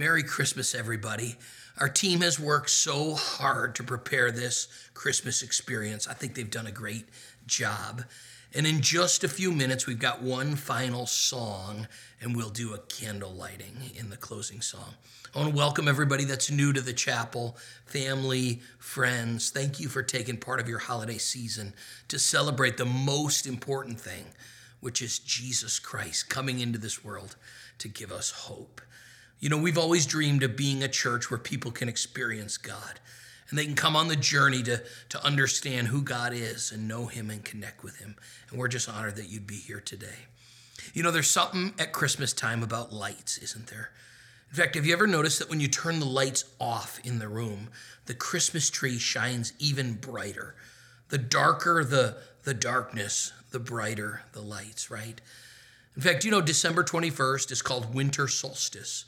Merry Christmas, everybody. Our team has worked so hard to prepare this Christmas experience. I think they've done a great job. And in just a few minutes, we've got one final song, and we'll do a candle lighting in the closing song. I want to welcome everybody that's new to the chapel, family, friends. Thank you for taking part of your holiday season to celebrate the most important thing, which is Jesus Christ coming into this world to give us hope. You know, we've always dreamed of being a church where people can experience God and they can come on the journey to, to understand who God is and know Him and connect with Him. And we're just honored that you'd be here today. You know, there's something at Christmas time about lights, isn't there? In fact, have you ever noticed that when you turn the lights off in the room, the Christmas tree shines even brighter? The darker the, the darkness, the brighter the lights, right? In fact, you know, December 21st is called winter solstice.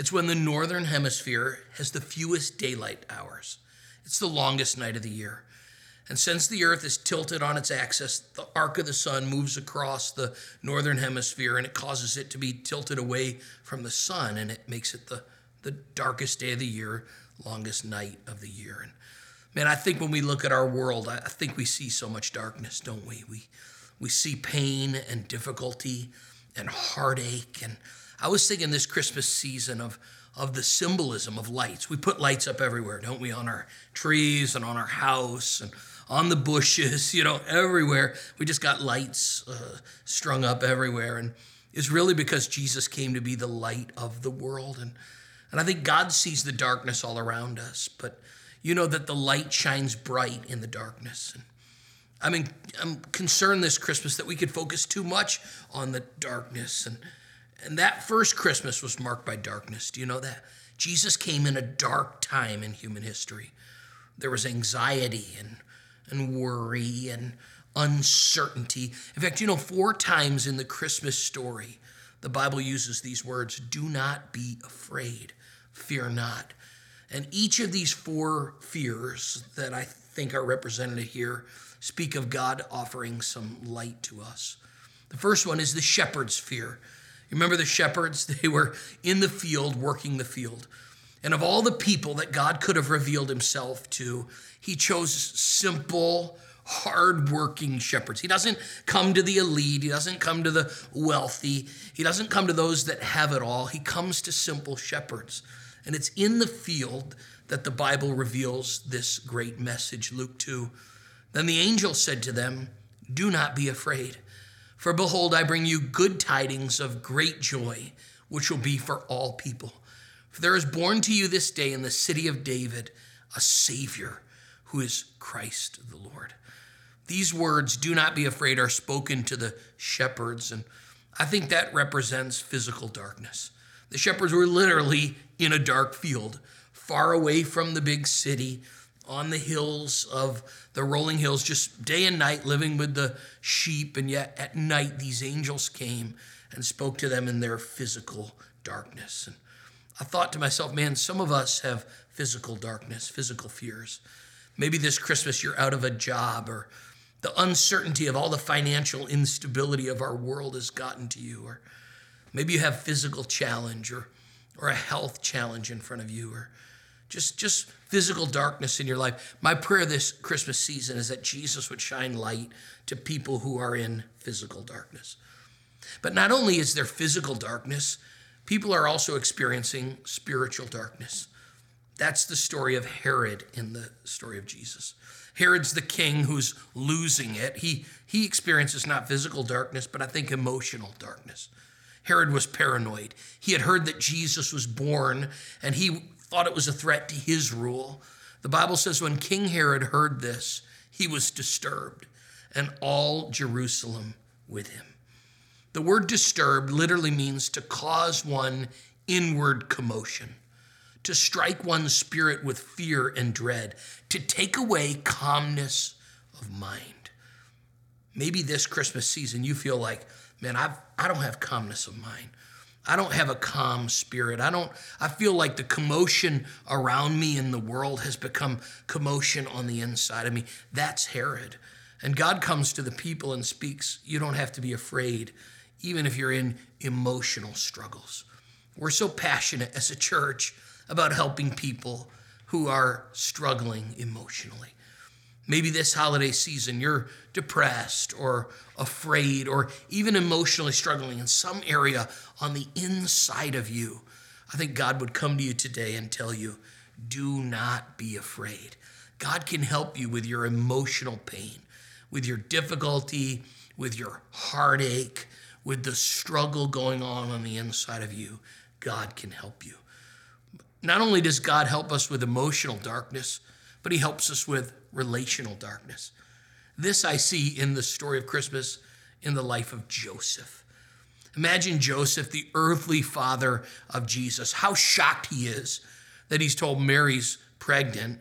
It's when the northern hemisphere has the fewest daylight hours. It's the longest night of the year. And since the Earth is tilted on its axis, the arc of the sun moves across the northern hemisphere and it causes it to be tilted away from the sun and it makes it the, the darkest day of the year, longest night of the year. And man, I think when we look at our world, I think we see so much darkness, don't we? We, we see pain and difficulty and heartache and I was thinking this Christmas season of of the symbolism of lights. We put lights up everywhere, don't we? On our trees and on our house and on the bushes, you know, everywhere. We just got lights uh, strung up everywhere. And it's really because Jesus came to be the light of the world. And, and I think God sees the darkness all around us, but you know that the light shines bright in the darkness. And I mean, I'm concerned this Christmas that we could focus too much on the darkness and and that first Christmas was marked by darkness. Do you know that? Jesus came in a dark time in human history. There was anxiety and, and worry and uncertainty. In fact, you know, four times in the Christmas story, the Bible uses these words do not be afraid, fear not. And each of these four fears that I think are represented here speak of God offering some light to us. The first one is the shepherd's fear. Remember the shepherds? They were in the field working the field. And of all the people that God could have revealed himself to, he chose simple, hardworking shepherds. He doesn't come to the elite, he doesn't come to the wealthy, he doesn't come to those that have it all. He comes to simple shepherds. And it's in the field that the Bible reveals this great message, Luke 2. Then the angel said to them, Do not be afraid. For behold, I bring you good tidings of great joy, which will be for all people. For there is born to you this day in the city of David a Savior who is Christ the Lord. These words, do not be afraid, are spoken to the shepherds, and I think that represents physical darkness. The shepherds were literally in a dark field, far away from the big city on the hills of the rolling hills, just day and night living with the sheep. And yet at night, these angels came and spoke to them in their physical darkness. And I thought to myself, man, some of us have physical darkness, physical fears. Maybe this Christmas you're out of a job or the uncertainty of all the financial instability of our world has gotten to you or maybe you have physical challenge or or a health challenge in front of you or just just physical darkness in your life. My prayer this Christmas season is that Jesus would shine light to people who are in physical darkness. But not only is there physical darkness, people are also experiencing spiritual darkness. That's the story of Herod in the story of Jesus. Herod's the king who's losing it. He, he experiences not physical darkness, but I think emotional darkness. Herod was paranoid. He had heard that Jesus was born, and he thought it was a threat to his rule. The Bible says when King Herod heard this, he was disturbed, and all Jerusalem with him. The word disturbed literally means to cause one inward commotion, to strike one's spirit with fear and dread, to take away calmness of mind. Maybe this Christmas season you feel like, man, I've, I don't have calmness of mind. I don't have a calm spirit. I don't I feel like the commotion around me in the world has become commotion on the inside of me. That's Herod. And God comes to the people and speaks, you don't have to be afraid even if you're in emotional struggles. We're so passionate as a church about helping people who are struggling emotionally. Maybe this holiday season you're depressed or afraid or even emotionally struggling in some area on the inside of you. I think God would come to you today and tell you, do not be afraid. God can help you with your emotional pain, with your difficulty, with your heartache, with the struggle going on on the inside of you. God can help you. Not only does God help us with emotional darkness, but He helps us with relational darkness. This I see in the story of Christmas in the life of Joseph. Imagine Joseph, the earthly father of Jesus, how shocked he is that he's told Mary's pregnant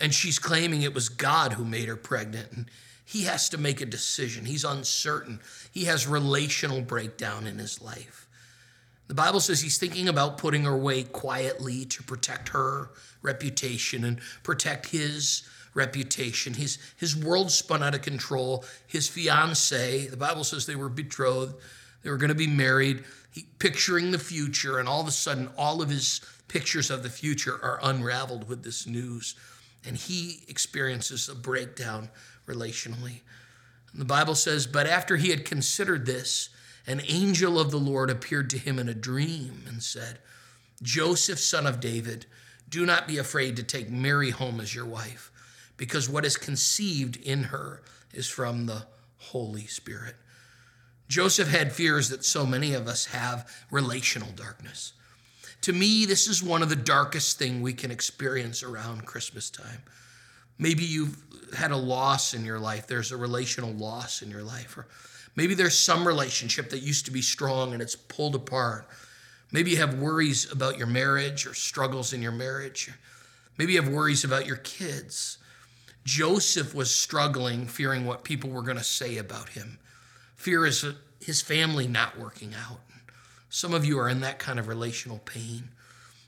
and she's claiming it was God who made her pregnant. And he has to make a decision. He's uncertain. He has relational breakdown in his life. The Bible says he's thinking about putting her away quietly to protect her reputation and protect his reputation. His, his world spun out of control. His fiance, the Bible says they were betrothed, they were going to be married, he, picturing the future, and all of a sudden, all of his pictures of the future are unraveled with this news. And he experiences a breakdown relationally. And the Bible says, But after he had considered this, an angel of the Lord appeared to him in a dream and said, Joseph, son of David, do not be afraid to take Mary home as your wife, because what is conceived in her is from the Holy Spirit. Joseph had fears that so many of us have relational darkness. To me, this is one of the darkest thing we can experience around Christmas time. Maybe you've had a loss in your life. There's a relational loss in your life. Or maybe there's some relationship that used to be strong and it's pulled apart. Maybe you have worries about your marriage or struggles in your marriage. Maybe you have worries about your kids. Joseph was struggling, fearing what people were going to say about him. Fear is his family not working out. Some of you are in that kind of relational pain.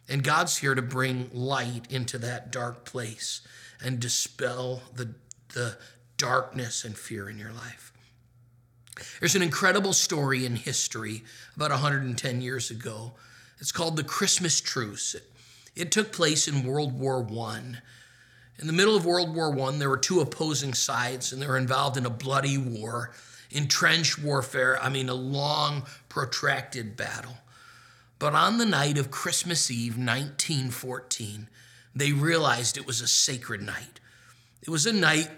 And God's here to bring light into that dark place and dispel the, the darkness and fear in your life. There's an incredible story in history about 110 years ago. It's called the Christmas Truce. It, it took place in World War I. In the middle of World War I, there were two opposing sides, and they were involved in a bloody war in trench warfare. I mean, a long, protracted battle. But on the night of Christmas Eve, 1914, they realized it was a sacred night. It was a night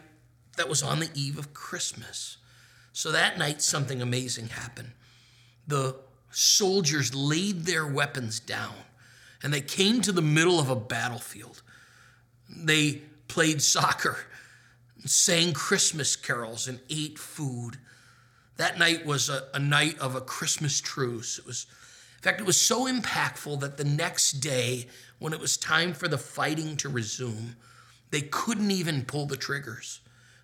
that was on the eve of Christmas. So that night, something amazing happened. The soldiers laid their weapons down and they came to the middle of a battlefield. They played soccer, sang Christmas carols, and ate food. That night was a, a night of a Christmas truce. It was, in fact, it was so impactful that the next day, when it was time for the fighting to resume, they couldn't even pull the triggers.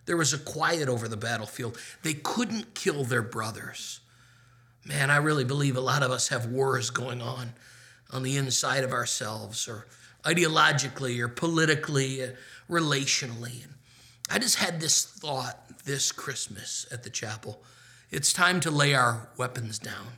There was a quiet over the battlefield. They couldn't kill their brothers. Man, I really believe a lot of us have wars going on on the inside of ourselves, or ideologically, or politically, uh, relationally. And I just had this thought this Christmas at the chapel. It's time to lay our weapons down.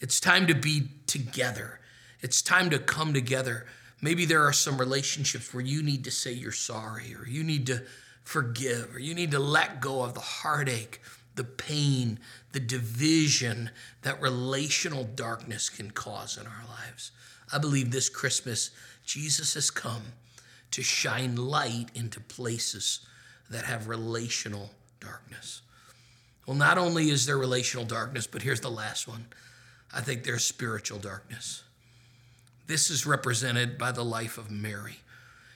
It's time to be together. It's time to come together. Maybe there are some relationships where you need to say you're sorry, or you need to forgive, or you need to let go of the heartache, the pain, the division that relational darkness can cause in our lives. I believe this Christmas, Jesus has come to shine light into places that have relational darkness. Well, not only is there relational darkness, but here's the last one I think there's spiritual darkness. This is represented by the life of Mary.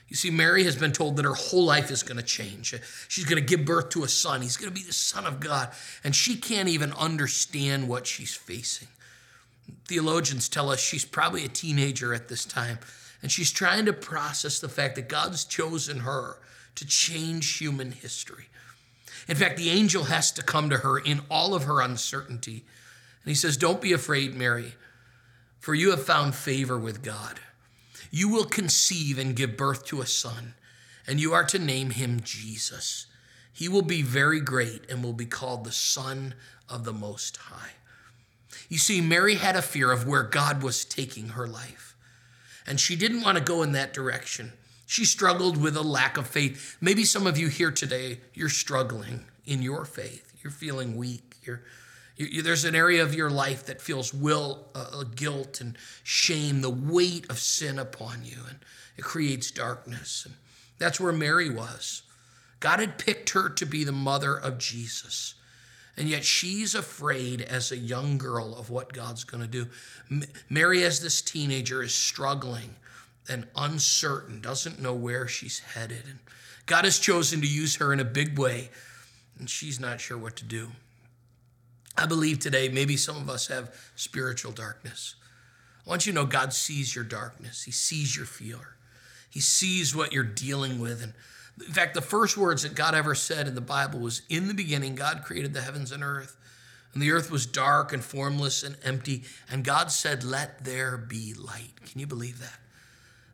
You see, Mary has been told that her whole life is going to change. She's going to give birth to a son. He's going to be the Son of God. And she can't even understand what she's facing. Theologians tell us she's probably a teenager at this time. And she's trying to process the fact that God's chosen her to change human history. In fact, the angel has to come to her in all of her uncertainty. And he says, Don't be afraid, Mary, for you have found favor with God. You will conceive and give birth to a son, and you are to name him Jesus. He will be very great and will be called the Son of the Most High. You see, Mary had a fear of where God was taking her life, and she didn't want to go in that direction. She struggled with a lack of faith. Maybe some of you here today, you're struggling in your faith. You're feeling weak. You're, you, there's an area of your life that feels will, uh, guilt, and shame, the weight of sin upon you, and it creates darkness. And that's where Mary was. God had picked her to be the mother of Jesus. And yet she's afraid as a young girl of what God's going to do. Mary, as this teenager, is struggling and uncertain, doesn't know where she's headed. And God has chosen to use her in a big way, and she's not sure what to do. I believe today maybe some of us have spiritual darkness. I want you to know God sees your darkness, He sees your fear, He sees what you're dealing with. And in fact, the first words that God ever said in the Bible was In the beginning, God created the heavens and earth. And the earth was dark and formless and empty. And God said, Let there be light. Can you believe that?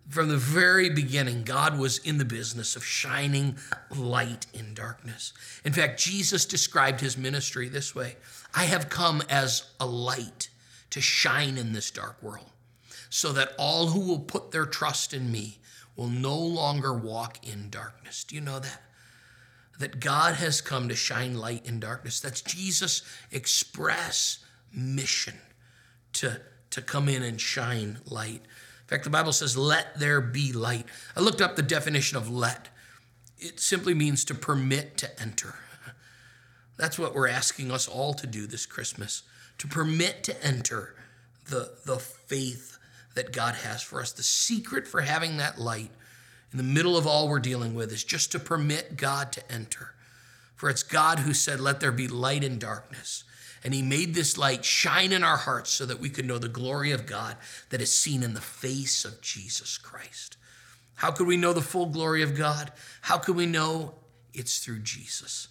From the very beginning, God was in the business of shining light in darkness. In fact, Jesus described his ministry this way I have come as a light to shine in this dark world, so that all who will put their trust in me will no longer walk in darkness. Do you know that? That God has come to shine light in darkness. That's Jesus' express mission to, to come in and shine light. In fact, the Bible says, let there be light. I looked up the definition of let. It simply means to permit to enter. That's what we're asking us all to do this Christmas to permit to enter the, the faith that God has for us. The secret for having that light in the middle of all we're dealing with is just to permit God to enter. For it's God who said, Let there be light in darkness. And He made this light shine in our hearts so that we could know the glory of God that is seen in the face of Jesus Christ. How could we know the full glory of God? How could we know it's through Jesus?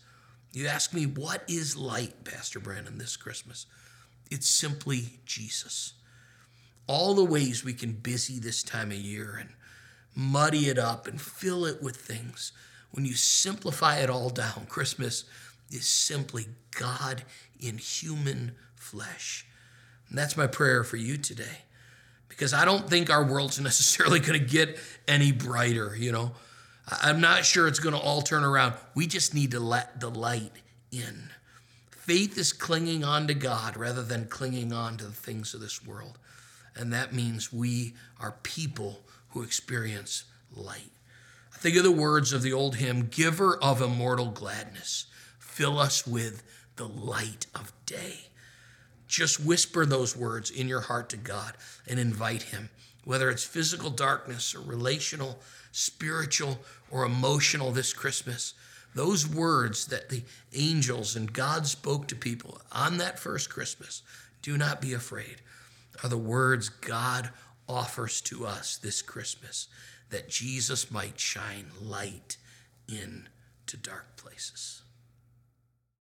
You ask me, what is light, Pastor Brandon, this Christmas? It's simply Jesus all the ways we can busy this time of year and muddy it up and fill it with things. When you simplify it all down, Christmas is simply God in human flesh. And that's my prayer for you today. Because I don't think our world's necessarily going to get any brighter, you know. I'm not sure it's going to all turn around. We just need to let the light in. Faith is clinging on to God rather than clinging on to the things of this world and that means we are people who experience light. I think of the words of the old hymn Giver of immortal gladness, fill us with the light of day. Just whisper those words in your heart to God and invite Him, whether it's physical darkness or relational, spiritual, or emotional this Christmas. Those words that the angels and God spoke to people on that first Christmas do not be afraid are the words God offers to us this Christmas that Jesus might shine light into dark places.